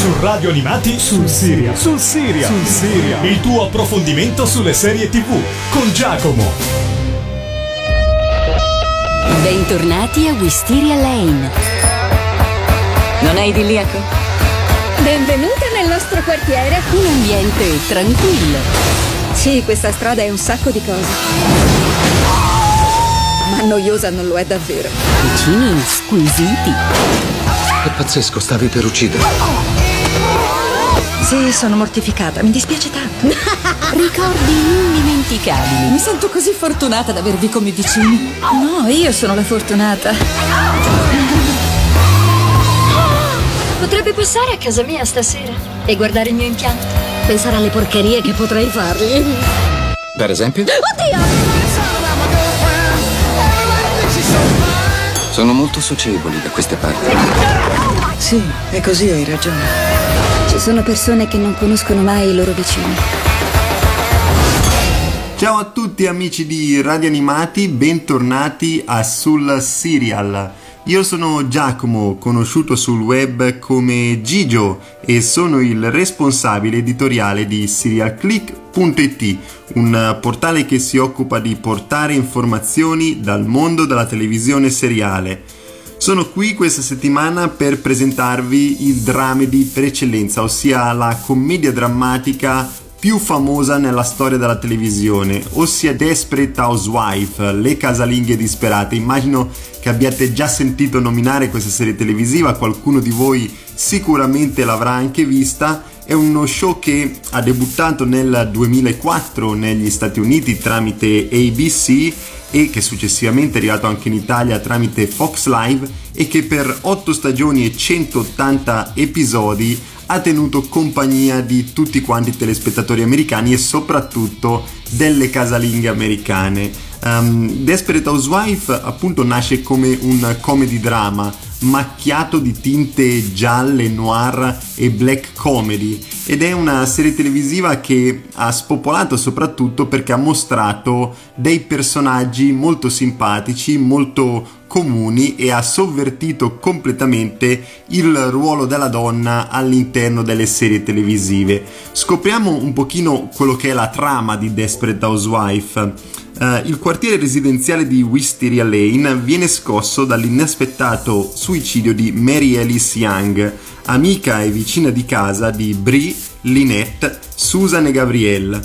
Su Radio Animati sul Siria. Sul Siria. Sul Siria. Il tuo approfondimento sulle serie TV con Giacomo. Bentornati a Wisteria Lane. Non è idilliaco? Benvenuta nel nostro quartiere. Un ambiente tranquillo. Sì, questa strada è un sacco di cose. Ma noiosa non lo è davvero. Vicini squisiti. È pazzesco, stavi per uccidere. Sì, sono mortificata, mi dispiace tanto. Ricordi indimenticabili. Mi sento così fortunata ad avervi come vicini. No, io sono la fortunata. Potrebbe passare a casa mia stasera e guardare il mio impianto. Pensare alle porcherie che potrei fargli. Per esempio? Oddio! Sono molto socievoli da queste parti. Sì, è così, hai ragione. Sono persone che non conoscono mai i loro vicini. Ciao a tutti amici di Radio Animati, bentornati a Sul Serial. Io sono Giacomo, conosciuto sul web come Gigio e sono il responsabile editoriale di SerialClick.it, un portale che si occupa di portare informazioni dal mondo della televisione seriale. Sono qui questa settimana per presentarvi il dramedy per eccellenza, ossia la commedia drammatica più famosa nella storia della televisione, ossia Desperate Housewife, le casalinghe disperate. Immagino che abbiate già sentito nominare questa serie televisiva, qualcuno di voi sicuramente l'avrà anche vista. È uno show che ha debuttato nel 2004 negli Stati Uniti tramite ABC e che successivamente è arrivato anche in Italia tramite Fox Live e che per 8 stagioni e 180 episodi ha tenuto compagnia di tutti quanti i telespettatori americani e soprattutto delle casalinghe americane. Um, Desperate Housewife appunto nasce come un comedy drama macchiato di tinte gialle, noir e black comedy ed è una serie televisiva che ha spopolato soprattutto perché ha mostrato dei personaggi molto simpatici, molto comuni e ha sovvertito completamente il ruolo della donna all'interno delle serie televisive. Scopriamo un pochino quello che è la trama di Desperate Housewife. Uh, il quartiere residenziale di Wisteria Lane viene scosso dall'inaspettato suicidio di Mary Alice Young, amica e vicina di casa di Brie, Lynette, Susan e Gabrielle.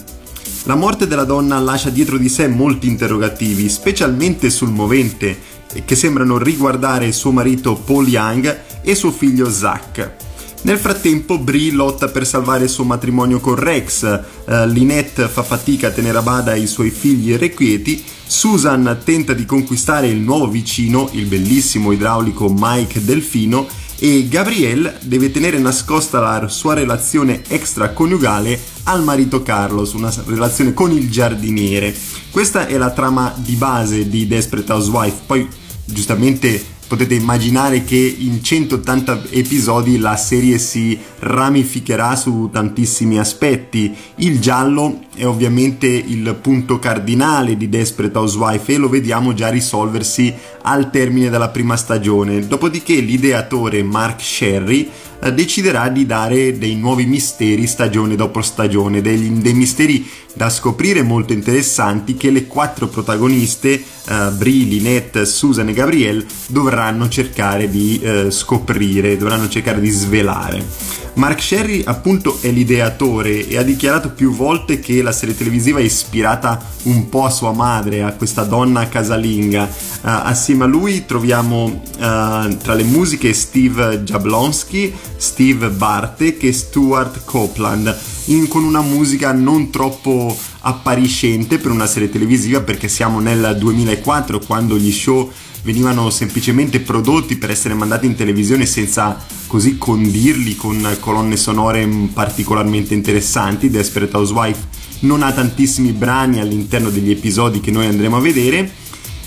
La morte della donna lascia dietro di sé molti interrogativi, specialmente sul movente, che sembrano riguardare suo marito Paul Young e suo figlio Zach. Nel frattempo Brie lotta per salvare il suo matrimonio con Rex, uh, Lynette fa fatica a tenere a bada i suoi figli irrequieti, Susan tenta di conquistare il nuovo vicino, il bellissimo idraulico Mike Delfino, e Gabrielle deve tenere nascosta la sua relazione extraconiugale al marito Carlos, una relazione con il giardiniere. Questa è la trama di base di Desperate Housewife, poi giustamente potete immaginare che in 180 episodi la serie si ramificherà su tantissimi aspetti. Il giallo è ovviamente il punto cardinale di Desperate Housewife e lo vediamo già risolversi al termine della prima stagione. Dopodiché l'ideatore Mark Sherry eh, deciderà di dare dei nuovi misteri stagione dopo stagione, dei, dei misteri da scoprire molto interessanti che le quattro protagoniste, uh, Brie, Lynette, Susan e Gabrielle, dovranno cercare di uh, scoprire, dovranno cercare di svelare. Mark Sherry appunto è l'ideatore e ha dichiarato più volte che la serie televisiva è ispirata un po' a sua madre, a questa donna casalinga. Uh, assieme a lui troviamo uh, tra le musiche Steve Jablonski, Steve Bartek e Stuart Copeland, in, con una musica non troppo appariscente per una serie televisiva perché siamo nel 2004 quando gli show venivano semplicemente prodotti per essere mandati in televisione senza così condirli con colonne sonore particolarmente interessanti. Desperate Housewife non ha tantissimi brani all'interno degli episodi che noi andremo a vedere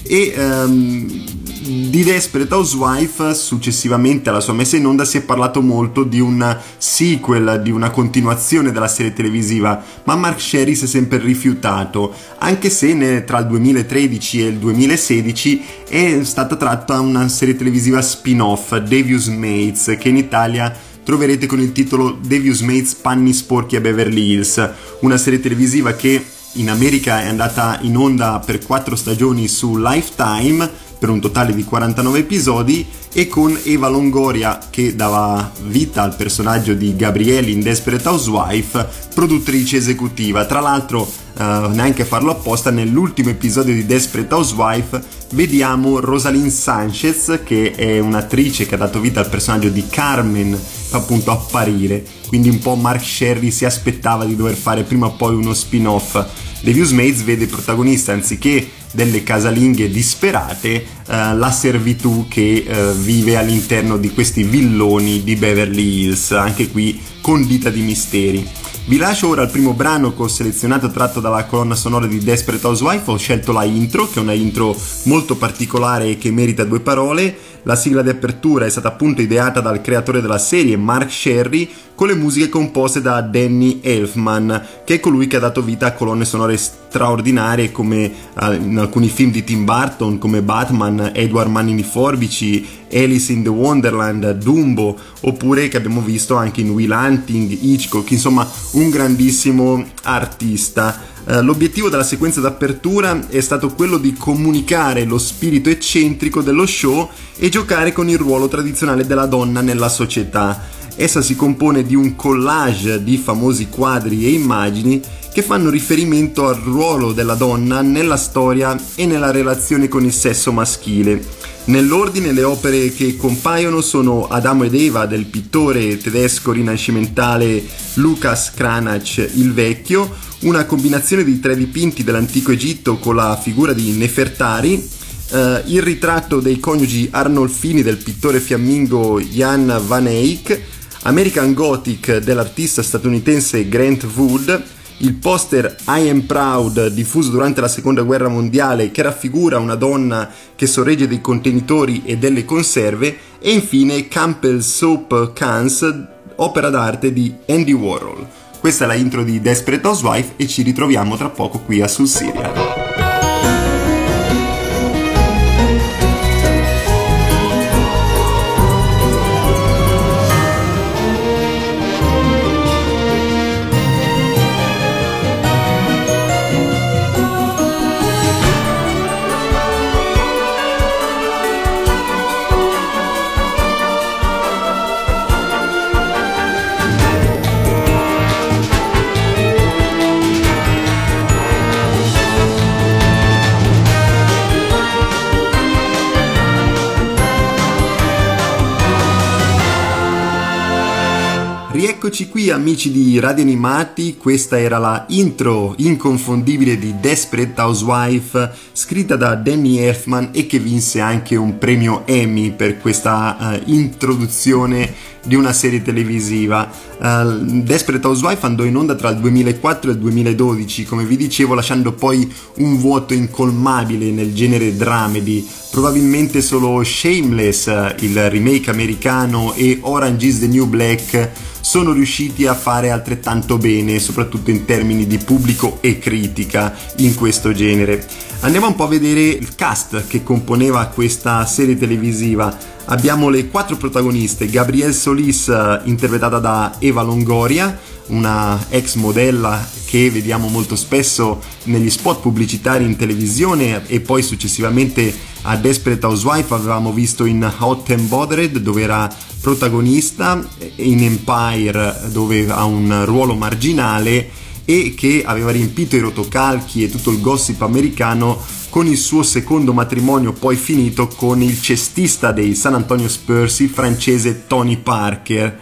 e um, di Desperate Housewife, successivamente alla sua messa in onda, si è parlato molto di un sequel, di una continuazione della serie televisiva, ma Mark Sherry si è sempre rifiutato, anche se ne, tra il 2013 e il 2016 è stata tratta una serie televisiva spin-off, Devious Mates, che in Italia troverete con il titolo Devious Mates Panni Sporchi a Beverly Hills, una serie televisiva che in America è andata in onda per quattro stagioni su Lifetime per un totale di 49 episodi e con Eva Longoria che dava vita al personaggio di Gabriele in Desperate Housewife, produttrice esecutiva. Tra l'altro, eh, neanche a farlo apposta, nell'ultimo episodio di Desperate Housewife vediamo Rosalind Sanchez che è un'attrice che ha dato vita al personaggio di Carmen appunto apparire, quindi un po' Mark Sherry si aspettava di dover fare prima o poi uno spin-off. The Views Mates vede protagonista anziché delle casalinghe disperate eh, la servitù che eh, vive all'interno di questi villoni di Beverly Hills, anche qui condita di misteri. Vi lascio ora il primo brano che ho selezionato tratto dalla colonna sonora di Desperate Housewife, ho scelto la intro, che è una intro molto particolare e che merita due parole. La sigla di apertura è stata appunto ideata dal creatore della serie, Mark Sherry, con le musiche composte da Danny Elfman, che è colui che ha dato vita a colonne sonore straordinarie come uh, in alcuni film di Tim Burton, come Batman, Edward Manini Forbici, Alice in the Wonderland, Dumbo, oppure che abbiamo visto anche in Will Hunting, Hitchcock, insomma un grandissimo artista. Uh, l'obiettivo della sequenza d'apertura è stato quello di comunicare lo spirito eccentrico dello show e giocare con il ruolo tradizionale della donna nella società. Essa si compone di un collage di famosi quadri e immagini che fanno riferimento al ruolo della donna nella storia e nella relazione con il sesso maschile. Nell'ordine le opere che compaiono sono Adamo ed Eva del pittore tedesco rinascimentale Lucas Cranach il Vecchio, una combinazione di tre dipinti dell'antico Egitto con la figura di Nefertari, Uh, il ritratto dei coniugi Arnolfini del pittore fiammingo Jan Van Eyck, American Gothic dell'artista statunitense Grant Wood, il poster I Am Proud diffuso durante la seconda guerra mondiale che raffigura una donna che sorregge dei contenitori e delle conserve e infine Campbell Soap Cans, opera d'arte di Andy Warhol. Questa è la intro di Desperate Housewife e ci ritroviamo tra poco qui a Sul Serial. Amici di Radio Animati, questa era la intro inconfondibile di Desperate Housewife scritta da Danny Elfman e che vinse anche un premio Emmy per questa uh, introduzione di una serie televisiva. Uh, Desperate Housewife andò in onda tra il 2004 e il 2012, come vi dicevo, lasciando poi un vuoto incolmabile nel genere dramedy. Probabilmente solo Shameless, il remake americano, e Orange is the New Black sono riusciti a fare altrettanto bene, soprattutto in termini di pubblico e critica in questo genere. Andiamo un po' a vedere il cast che componeva questa serie televisiva. Abbiamo le quattro protagoniste, Gabrielle Solis interpretata da Eva Longoria, una ex modella che vediamo molto spesso negli spot pubblicitari in televisione e poi successivamente a Desperate Housewife avevamo visto in Hot and Bothered dove era protagonista, in Empire dove ha un ruolo marginale e che aveva riempito i rotocalchi e tutto il gossip americano con il suo secondo matrimonio poi finito con il cestista dei San Antonio Spurs, il francese Tony Parker.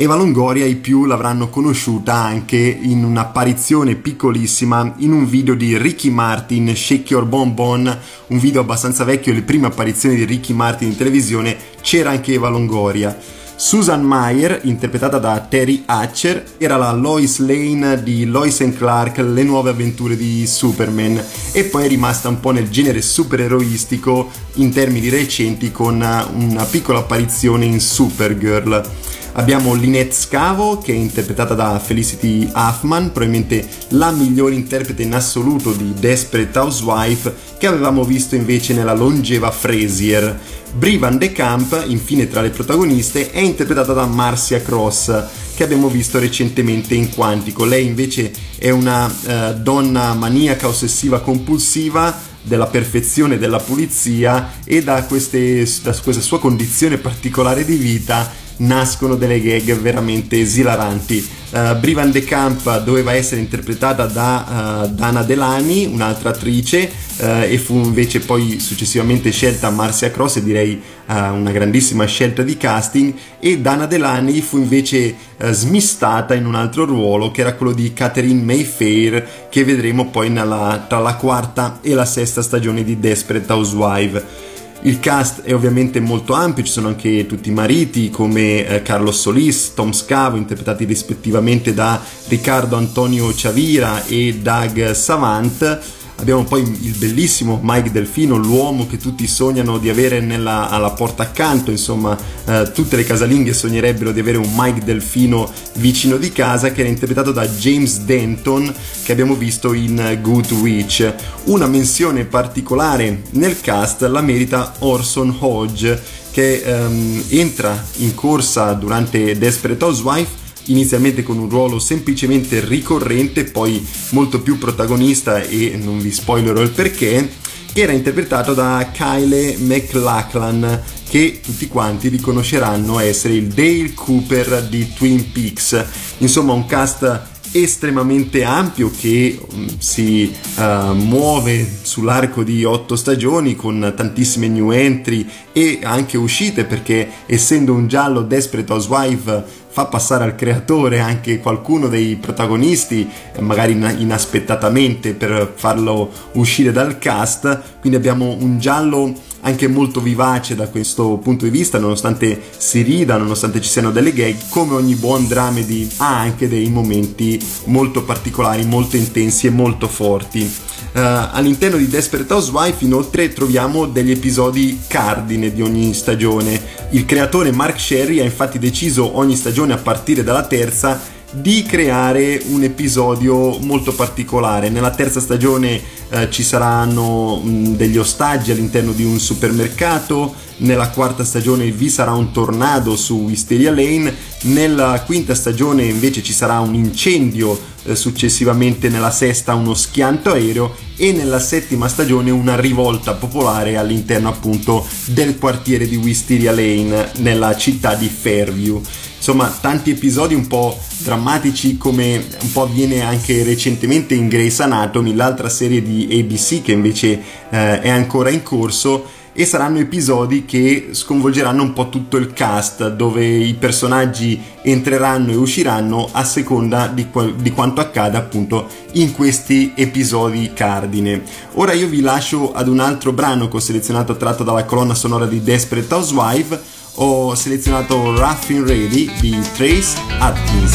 Eva Longoria i più l'avranno conosciuta anche in un'apparizione piccolissima in un video di Ricky Martin, Shake Your Bon Bon, un video abbastanza vecchio, le prime apparizioni di Ricky Martin in televisione, c'era anche Eva Longoria. Susan Meyer, interpretata da Terry Hatcher, era la Lois Lane di Lois and Clark, le nuove avventure di Superman, e poi è rimasta un po' nel genere supereroistico in termini recenti con una piccola apparizione in Supergirl. Abbiamo Lynette Scavo che è interpretata da Felicity Huffman, probabilmente la migliore interprete in assoluto di Desperate Housewife che avevamo visto invece nella longeva Frasier. Brie Van de Camp, infine tra le protagoniste, è interpretata da Marcia Cross, che abbiamo visto recentemente in Quantico. Lei invece è una eh, donna maniaca ossessiva compulsiva della perfezione della pulizia e da, queste, da questa sua condizione particolare di vita nascono delle gag veramente esilaranti. Uh, Brie Van de Camp doveva essere interpretata da uh, Dana Delani, un'altra attrice, uh, e fu invece poi successivamente scelta Marcia Cross e direi una grandissima scelta di casting e Dana Delani fu invece smistata in un altro ruolo che era quello di Catherine Mayfair che vedremo poi nella, tra la quarta e la sesta stagione di Desperate Housewife. Il cast è ovviamente molto ampio, ci sono anche tutti i mariti come eh, Carlos Solis, Tom Scavo, interpretati rispettivamente da Riccardo Antonio Ciavira e Doug Savant Abbiamo poi il bellissimo Mike Delfino, l'uomo che tutti sognano di avere nella, alla porta accanto, insomma eh, tutte le casalinghe sognerebbero di avere un Mike Delfino vicino di casa che era interpretato da James Denton che abbiamo visto in Good Witch. Una menzione particolare nel cast la merita Orson Hodge che ehm, entra in corsa durante Desperate Housewife inizialmente con un ruolo semplicemente ricorrente, poi molto più protagonista e non vi spoilerò il perché, che era interpretato da Kyle McLachlan che tutti quanti riconosceranno essere il Dale Cooper di Twin Peaks. Insomma, un cast estremamente ampio che um, si uh, muove sull'arco di otto stagioni con tantissime new entry e anche uscite perché essendo un giallo Desperate Housewife fa passare al creatore anche qualcuno dei protagonisti, magari inaspettatamente per farlo uscire dal cast, quindi abbiamo un giallo anche molto vivace da questo punto di vista, nonostante si rida, nonostante ci siano delle gag, come ogni buon dramedy ha anche dei momenti molto particolari, molto intensi e molto forti. Uh, all'interno di Desperate Housewife inoltre troviamo degli episodi cardine di ogni stagione. Il creatore Mark Sherry ha infatti deciso ogni stagione a partire dalla terza di creare un episodio molto particolare. Nella terza stagione eh, ci saranno mh, degli ostaggi all'interno di un supermercato, nella quarta stagione vi sarà un tornado su Wisteria Lane, nella quinta stagione invece ci sarà un incendio, eh, successivamente. Nella sesta uno schianto aereo. E nella settima stagione una rivolta popolare all'interno appunto del quartiere di Wisteria Lane nella città di Fairview insomma tanti episodi un po' drammatici come un po' avviene anche recentemente in Grey's Anatomy, l'altra serie di ABC che invece eh, è ancora in corso e saranno episodi che sconvolgeranno un po' tutto il cast dove i personaggi entreranno e usciranno a seconda di, qu- di quanto accada appunto in questi episodi cardine. Ora io vi lascio ad un altro brano che ho selezionato tratto dalla colonna sonora di Desperate Housewife ho selezionato Rough and Ready di Trace Atkins.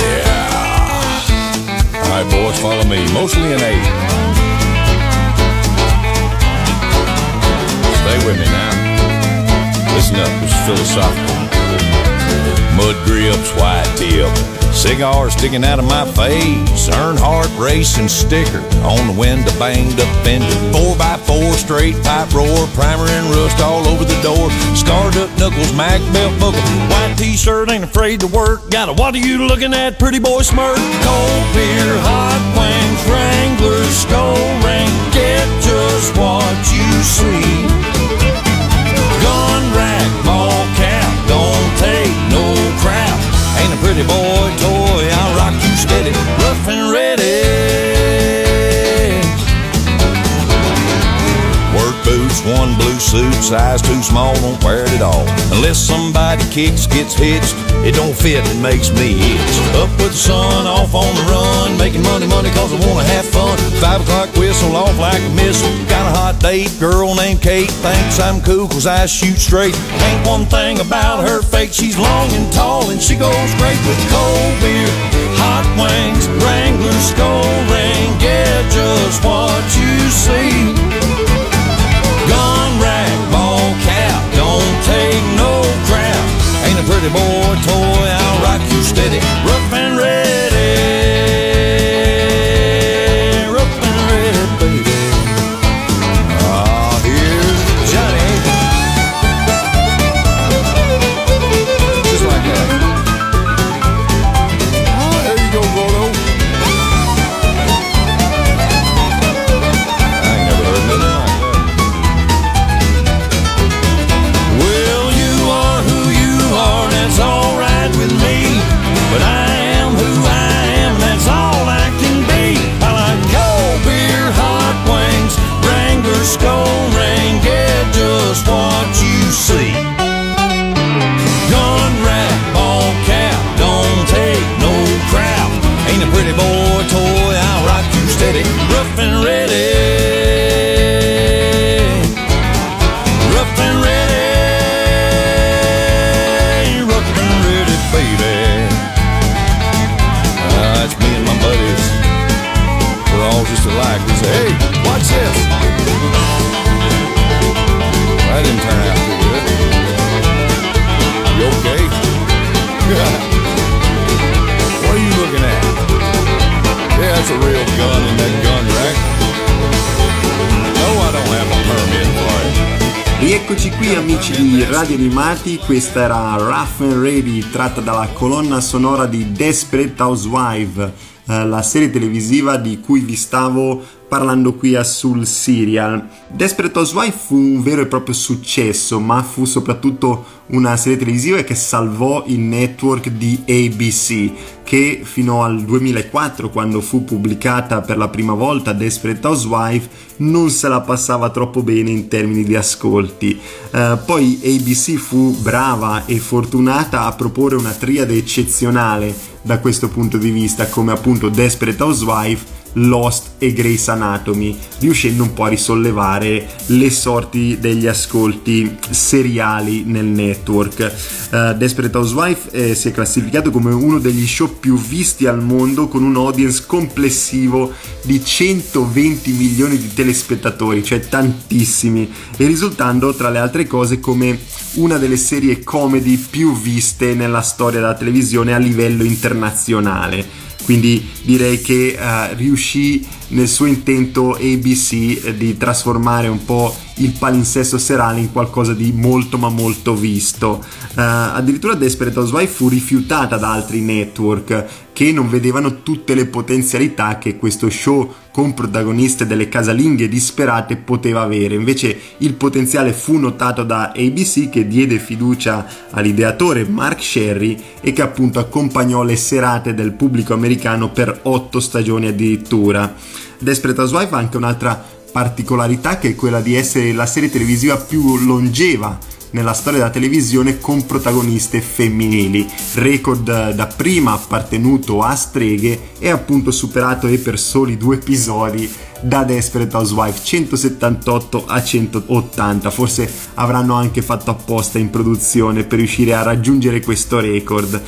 Yeah. Alright boys, follow me. Mostly in A. Stay with me now. Listen up, is philosophical. Mud grips, white tip. Cigar sticking out of my face. Earnhardt racing sticker on the window, banged up fender. Four by four, straight pipe roar, primer and rust all over the door. Scarred up knuckles, Mac belt buckle. White t-shirt, ain't afraid to work. Got a what are you looking at, pretty boy smirk? Cold beer, hot wings, Wrangler, skull ring. Get just what you see. Ain't a pretty boy toy, I'll rock you steady, rough and ready. Blue suit, size too small, don't wear it at all. Unless somebody kicks, gets hitched, it don't fit, it makes me itch. Up with the sun, off on the run, making money, money cause I wanna have fun. Five o'clock whistle, off like a missile. Got a hot date, girl named Kate, thinks I'm cool cause I shoot straight. Ain't one thing about her fake, she's long and tall and she goes great with cold beer, hot wings, Wrangler skull ring, get just what you see. pretty boy toy, I'll rock you steady, rough and ready. Di Radio Animati, questa era Rough and Ready tratta dalla colonna sonora di Desperate Housewife, eh, la serie televisiva di cui vi stavo parlando qui a Sul Serial. Desperate Housewife fu un vero e proprio successo, ma fu soprattutto una serie televisiva che salvò il network di ABC, che fino al 2004, quando fu pubblicata per la prima volta Desperate Housewife, non se la passava troppo bene in termini di ascolti. Uh, poi ABC fu brava e fortunata a proporre una triade eccezionale da questo punto di vista, come appunto Desperate Housewife, Lost e Grace Anatomy, riuscendo un po' a risollevare le sorti degli ascolti seriali nel network. Uh, Desperate Housewife eh, si è classificato come uno degli show più visti al mondo con un audience complessivo di 120 milioni di telespettatori, cioè tantissimi, e risultando tra le altre cose come una delle serie comedy più viste nella storia della televisione a livello internazionale quindi direi che uh, riuscì nel suo intento ABC eh, di trasformare un po' il palinsesto serale in qualcosa di molto ma molto visto. Uh, addirittura Desperate Housewife fu rifiutata da altri network che non vedevano tutte le potenzialità che questo show con protagoniste delle casalinghe disperate poteva avere. Invece il potenziale fu notato da ABC che diede fiducia all'ideatore Mark Sherry e che appunto accompagnò le serate del pubblico americano per otto stagioni addirittura. Desperate Housewife ha anche un'altra particolarità che è quella di essere la serie televisiva più longeva nella storia della televisione con protagoniste femminili, record da prima appartenuto a streghe e appunto superato e per soli due episodi da Desperate Housewife 178 a 180 forse avranno anche fatto apposta in produzione per riuscire a raggiungere questo record.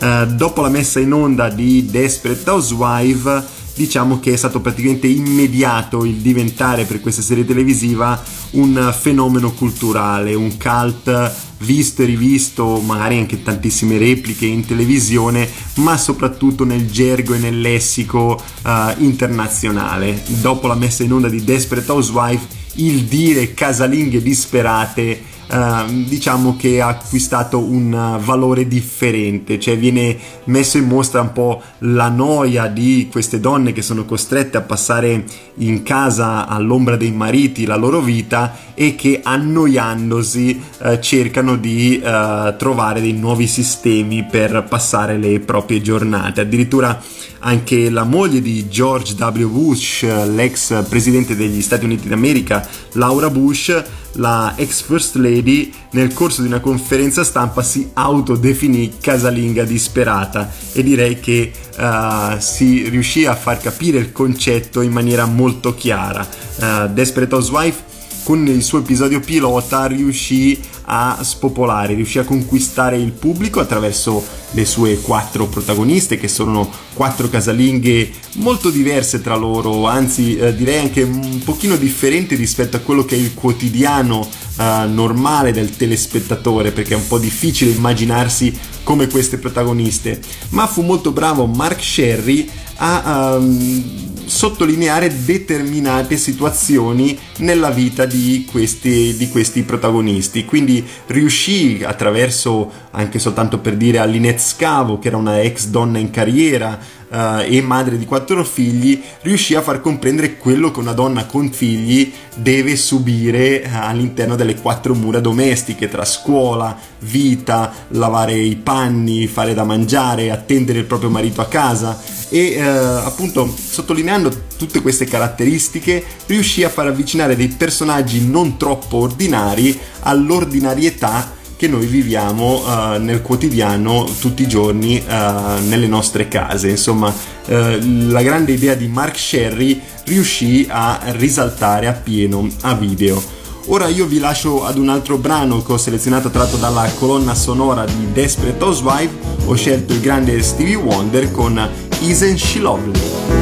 Uh, dopo la messa in onda di Desperate Housewife diciamo che è stato praticamente immediato il diventare per questa serie televisiva un fenomeno culturale, un cult visto e rivisto, magari anche tantissime repliche in televisione, ma soprattutto nel gergo e nel lessico uh, internazionale. Dopo la messa in onda di Desperate Housewife, il dire casalinghe disperate Ehm, diciamo che ha acquistato un valore differente, cioè viene messo in mostra un po' la noia di queste donne che sono costrette a passare in casa all'ombra dei mariti la loro vita e che annoiandosi uh, cercano di uh, trovare dei nuovi sistemi per passare le proprie giornate. Addirittura anche la moglie di George W. Bush, l'ex presidente degli Stati Uniti d'America, Laura Bush, la ex First Lady, nel corso di una conferenza stampa si autodefinì casalinga disperata e direi che uh, si riuscì a far capire il concetto in maniera molto chiara. Uh, Desperate Housewife con il suo episodio pilota riuscì a spopolare, riuscì a conquistare il pubblico attraverso le sue quattro protagoniste che sono quattro casalinghe molto diverse tra loro, anzi eh, direi anche un pochino differenti rispetto a quello che è il quotidiano eh, normale del telespettatore perché è un po' difficile immaginarsi come queste protagoniste, ma fu molto bravo Mark Sherry a um, sottolineare determinate situazioni nella vita di questi, di questi protagonisti. Quindi riuscì attraverso, anche soltanto per dire, a Linette Scavo, che era una ex donna in carriera, uh, e madre di quattro figli, riuscì a far comprendere quello che una donna con figli deve subire uh, all'interno delle quattro mura domestiche, tra scuola, vita, lavare i panni, fare da mangiare, attendere il proprio marito a casa e uh, appunto sottolineando tutte queste caratteristiche riuscì a far avvicinare dei personaggi non troppo ordinari all'ordinarietà che noi viviamo uh, nel quotidiano tutti i giorni uh, nelle nostre case. Insomma, uh, la grande idea di Mark Sherry riuscì a risaltare appieno a video. Ora io vi lascio ad un altro brano che ho selezionato tratto dalla colonna sonora di Desperate Housewife. Ho scelto il grande Stevie Wonder con Isn't She Lovely?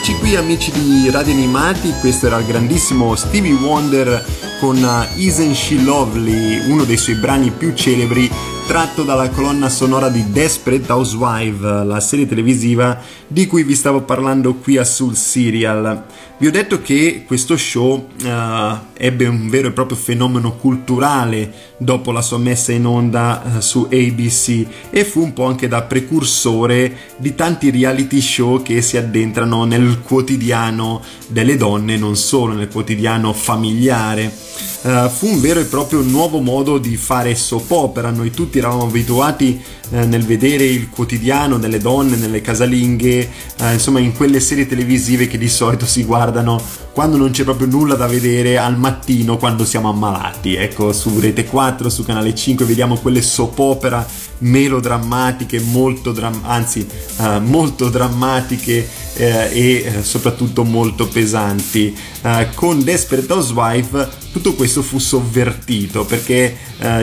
Rieccoci qui amici di Radio Animati, questo era il grandissimo Stevie Wonder con uh, Isn't She Lovely, uno dei suoi brani più celebri tratto dalla colonna sonora di Desperate Housewife, la serie televisiva di cui vi stavo parlando qui a Sul Serial. Vi ho detto che questo show uh, ebbe un vero e proprio fenomeno culturale dopo la sua messa in onda uh, su ABC e fu un po' anche da precursore di tanti reality show che si addentrano nel quotidiano delle donne, non solo nel quotidiano familiare. Uh, fu un vero e proprio nuovo modo di fare soap opera, noi tutti eravamo abituati eh, nel vedere il quotidiano delle donne, nelle casalinghe, eh, insomma in quelle serie televisive che di solito si guardano quando non c'è proprio nulla da vedere al mattino quando siamo ammalati. Ecco, su Rete 4, su Canale 5 vediamo quelle soap opera melodrammatiche, molto dram- anzi uh, molto drammatiche uh, e uh, soprattutto molto pesanti. con Desperate Housewife tutto questo fu sovvertito perché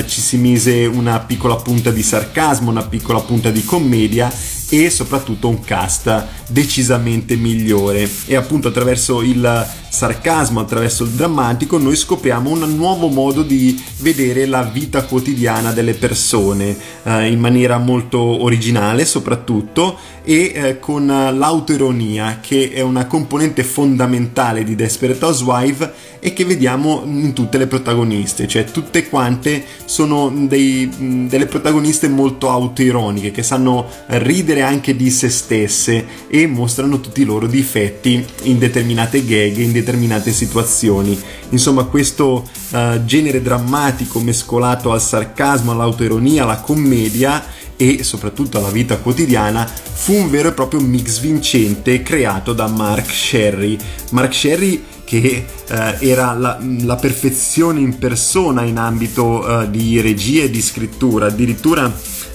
ci si mise una piccola punta di sarcasmo, una piccola punta di commedia e soprattutto un cast decisamente migliore. E appunto attraverso il sarcasmo, attraverso il drammatico noi scopriamo un nuovo modo di vedere la vita quotidiana delle persone eh, in maniera molto originale soprattutto e eh, con l'autoironia che è una componente fondamentale di Desperate Housewife e che vediamo in tutte le protagoniste, cioè tutte quante sono dei, delle protagoniste molto autoironiche che sanno ridere anche di se stesse e mostrano tutti i loro difetti in determinate gag, in determinate situazioni. Insomma, questo uh, genere drammatico mescolato al sarcasmo, all'autoironia, alla commedia e soprattutto alla vita quotidiana fu un vero e proprio mix vincente creato da Mark Sherry. Mark Sherry che eh, era la, la, perfezione in persona in ambito eh, di regia e di scrittura, addirittura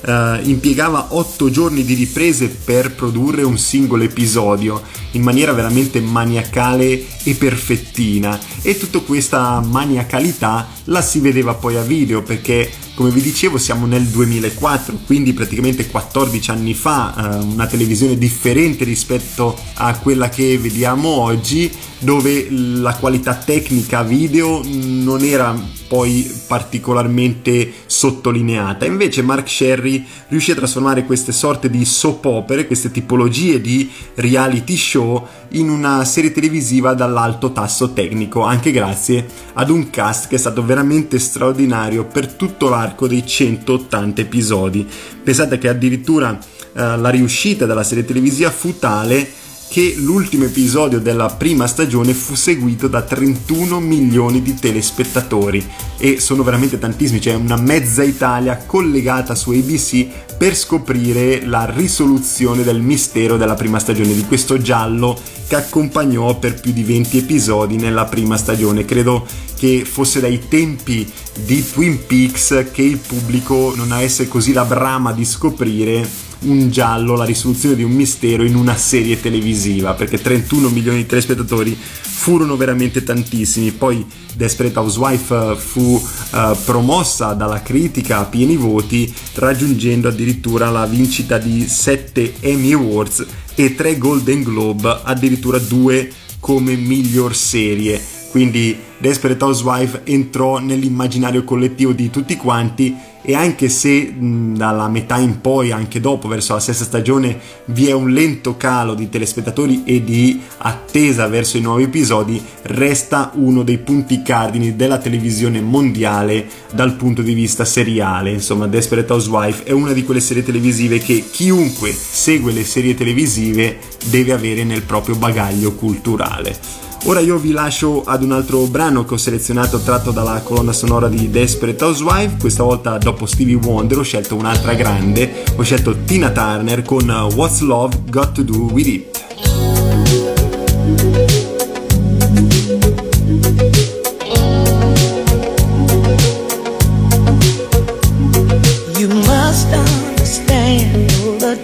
eh, impiegava otto giorni di riprese per produrre un singolo episodio in maniera veramente maniacale e perfettina. E tutta questa maniacalità la si vedeva poi a video perché come vi dicevo siamo nel 2004 quindi praticamente 14 anni fa eh, una televisione differente rispetto a quella che vediamo oggi dove la qualità tecnica video non era poi particolarmente sottolineata. Invece Mark Sherry riuscì a trasformare queste sorte di soap opere, queste tipologie di reality show in una serie televisiva dall'alto tasso tecnico, anche grazie ad un cast che è stato veramente straordinario per tutto l'arco dei 180 episodi. Pensate che addirittura eh, la riuscita della serie televisiva fu tale che l'ultimo episodio della prima stagione fu seguito da 31 milioni di telespettatori e sono veramente tantissimi, c'è una mezza Italia collegata su ABC per scoprire la risoluzione del mistero della prima stagione di questo giallo che accompagnò per più di 20 episodi nella prima stagione. Credo che fosse dai tempi di Twin Peaks che il pubblico non avesse così la brama di scoprire un giallo, la risoluzione di un mistero in una serie televisiva, perché 31 milioni di telespettatori furono veramente tantissimi. Poi Desperate Housewife eh, fu uh, promossa dalla critica a pieni voti, raggiungendo addirittura la vincita di 7 Emmy Awards e 3 Golden Globe, addirittura 2 come miglior serie. Quindi Desperate Housewife entrò nell'immaginario collettivo di tutti quanti e anche se mh, dalla metà in poi, anche dopo, verso la sesta stagione, vi è un lento calo di telespettatori e di attesa verso i nuovi episodi, resta uno dei punti cardini della televisione mondiale dal punto di vista seriale. Insomma, Desperate Housewife è una di quelle serie televisive che chiunque segue le serie televisive deve avere nel proprio bagaglio culturale. Ora io vi lascio ad un altro brano che ho selezionato tratto dalla colonna sonora di Desperate Housewife, questa volta dopo Stevie Wonder ho scelto un'altra grande, ho scelto Tina Turner con What's Love Got to Do With It.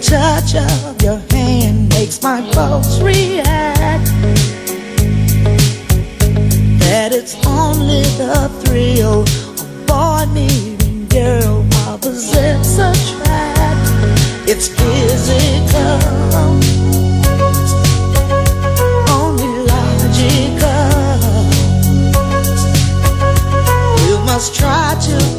Touch of your hand makes my pulse react. it's only the thrill of boy meeting girl opposites attract. It's physical. only logical. You must try to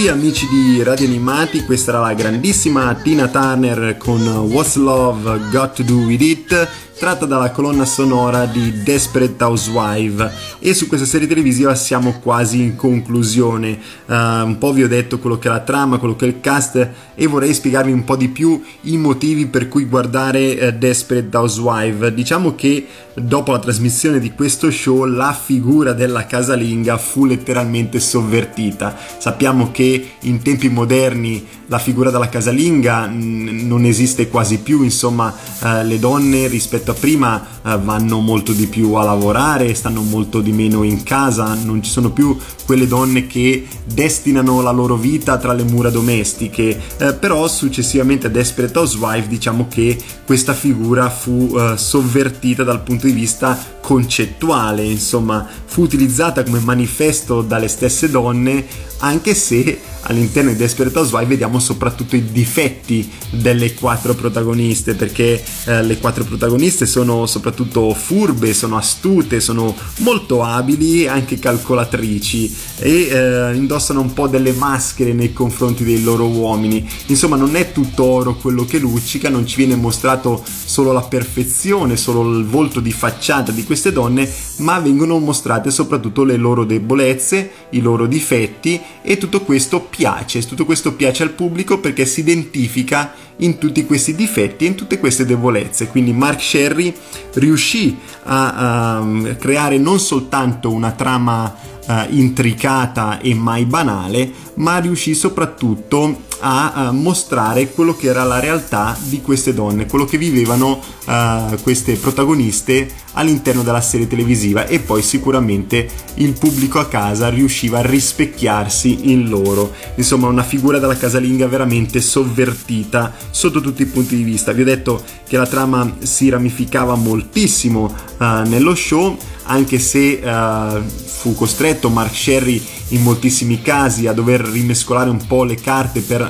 qui amici di Radio Animati, questa era la grandissima Tina Turner con What's Love Got to Do With It, tratta dalla colonna sonora di Desperate Housewife e su questa serie televisiva siamo quasi in conclusione, Uh, un po' vi ho detto quello che è la trama, quello che è il cast e vorrei spiegarvi un po' di più i motivi per cui guardare eh, Desperate Housewife. Diciamo che dopo la trasmissione di questo show la figura della casalinga fu letteralmente sovvertita. Sappiamo che in tempi moderni la figura della casalinga non esiste quasi più, insomma eh, le donne rispetto a prima vanno molto di più a lavorare, stanno molto di meno in casa, non ci sono più quelle donne che destinano la loro vita tra le mura domestiche, eh, però successivamente a Desperate Housewife diciamo che questa figura fu eh, sovvertita dal punto di vista concettuale, insomma fu utilizzata come manifesto dalle stesse donne anche se all'interno di Desperate Housewives vediamo soprattutto i difetti delle quattro protagoniste perché eh, le quattro protagoniste sono soprattutto furbe, sono astute, sono molto abili anche calcolatrici e eh, indossano un po' delle maschere nei confronti dei loro uomini. Insomma non è tutto oro quello che luccica non ci viene mostrato solo la perfezione solo il volto di facciata di queste donne ma vengono mostrate soprattutto le loro debolezze i loro difetti e tutto questo piace, tutto questo piace al pubblico perché si identifica in tutti questi difetti e in tutte queste debolezze. Quindi Mark Sherry riuscì a, a creare non soltanto una trama uh, intricata e mai banale, ma riuscì soprattutto a, a mostrare quello che era la realtà di queste donne, quello che vivevano uh, queste protagoniste all'interno della serie televisiva e poi sicuramente il pubblico a casa riusciva a rispecchiarsi in loro. Insomma, una figura della casalinga veramente sovvertita sotto tutti i punti di vista. Vi ho detto che la trama si ramificava moltissimo uh, nello show, anche se uh, fu costretto Mark Sherry in moltissimi casi a dover rimescolare un po' le carte per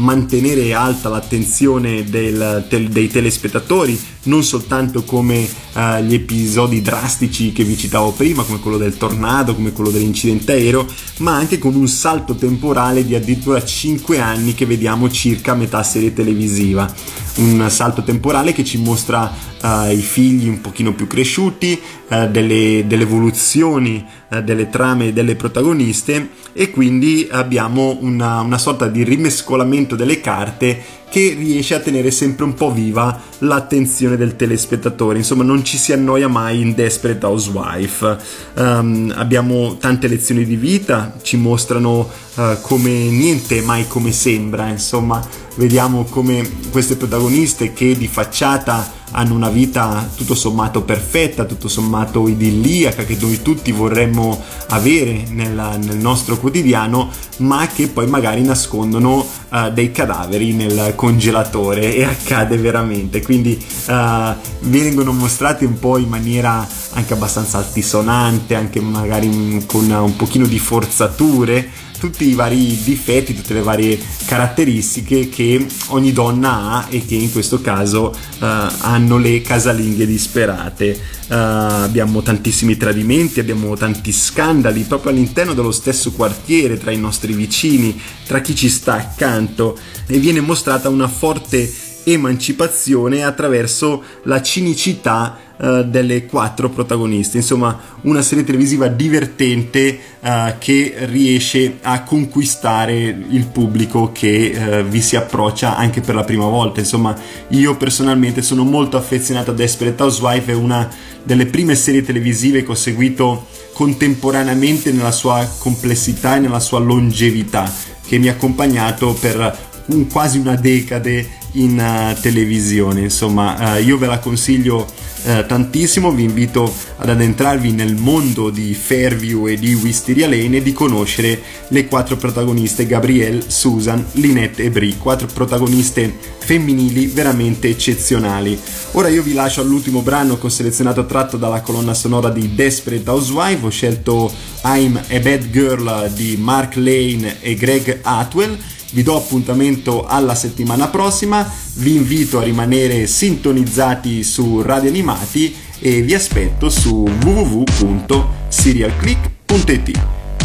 mantenere alta l'attenzione del, tel, dei telespettatori, non soltanto come uh, gli episodi drastici che vi citavo prima, come quello del tornado, come quello dell'incidente aereo, ma anche con un salto temporale di addirittura 5 anni che vediamo circa a metà serie televisiva. Un salto temporale che ci mostra uh, i figli un pochino più cresciuti, uh, delle, delle, evoluzioni delle trame delle protagoniste e quindi abbiamo una, una sorta di rimescolamento delle carte che riesce a tenere sempre un po' viva l'attenzione del telespettatore. Insomma, non ci si annoia mai in Desperate Housewife. Um, abbiamo tante lezioni di vita, ci mostrano uh, come niente è mai come sembra. Insomma, vediamo come queste protagoniste che di facciata hanno una vita tutto sommato perfetta, tutto sommato idilliaca che noi tutti vorremmo avere nella, nel nostro quotidiano, ma che poi magari nascondono uh, dei cadaveri nel congelatore e accade veramente. Quindi uh, vengono mostrati un po' in maniera anche abbastanza altisonante, anche magari con un pochino di forzature tutti i vari difetti, tutte le varie caratteristiche che ogni donna ha e che in questo caso uh, hanno le casalinghe disperate. Uh, abbiamo tantissimi tradimenti, abbiamo tanti scandali proprio all'interno dello stesso quartiere, tra i nostri vicini, tra chi ci sta accanto e viene mostrata una forte emancipazione attraverso la cinicità uh, delle quattro protagoniste. Insomma, una serie televisiva divertente uh, che riesce a conquistare il pubblico che uh, vi si approccia anche per la prima volta. Insomma, io personalmente sono molto affezionato a Desperate Housewife, è una delle prime serie televisive che ho seguito contemporaneamente nella sua complessità e nella sua longevità, che mi ha accompagnato per un, quasi una decade in uh, televisione. Insomma, uh, io ve la consiglio uh, tantissimo. Vi invito ad addentrarvi nel mondo di Fairview e di Wisteria Lane e di conoscere le quattro protagoniste Gabrielle, Susan, Linette e Brie. Quattro protagoniste femminili veramente eccezionali. Ora io vi lascio all'ultimo brano che ho selezionato tratto dalla colonna sonora di Desperate Housewife. Ho scelto I'm a Bad Girl di Mark Lane e Greg Atwell vi do appuntamento alla settimana prossima, vi invito a rimanere sintonizzati su Radio Animati e vi aspetto su www.serialclick.it.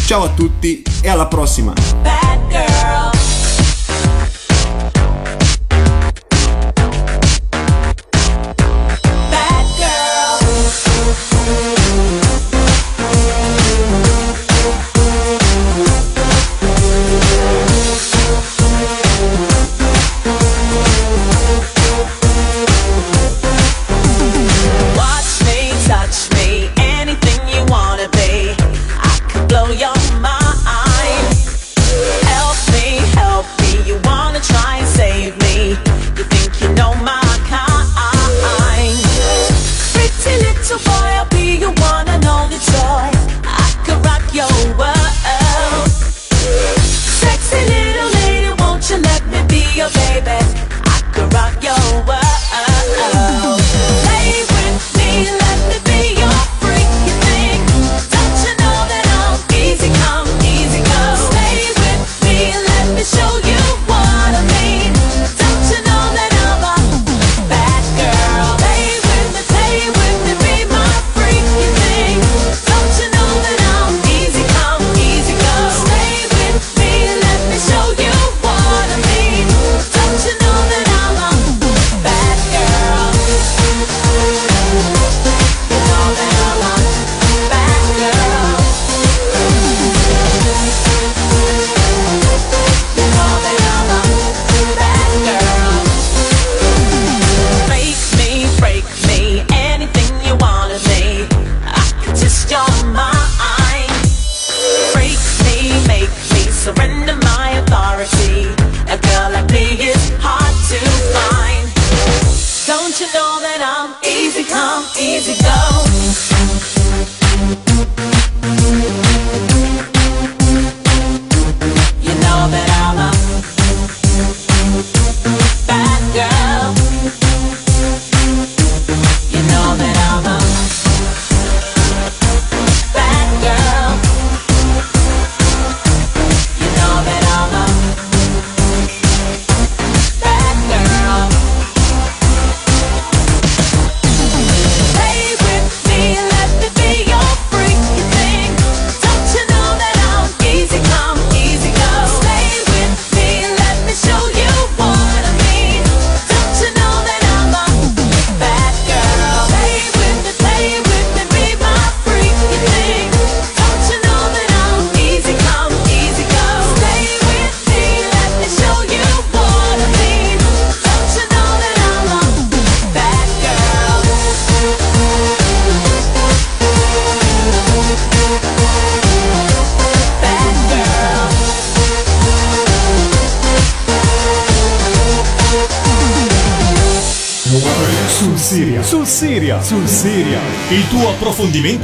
Ciao a tutti e alla prossima!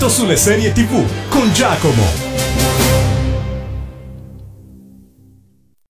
Sulle serie TV con Giacomo.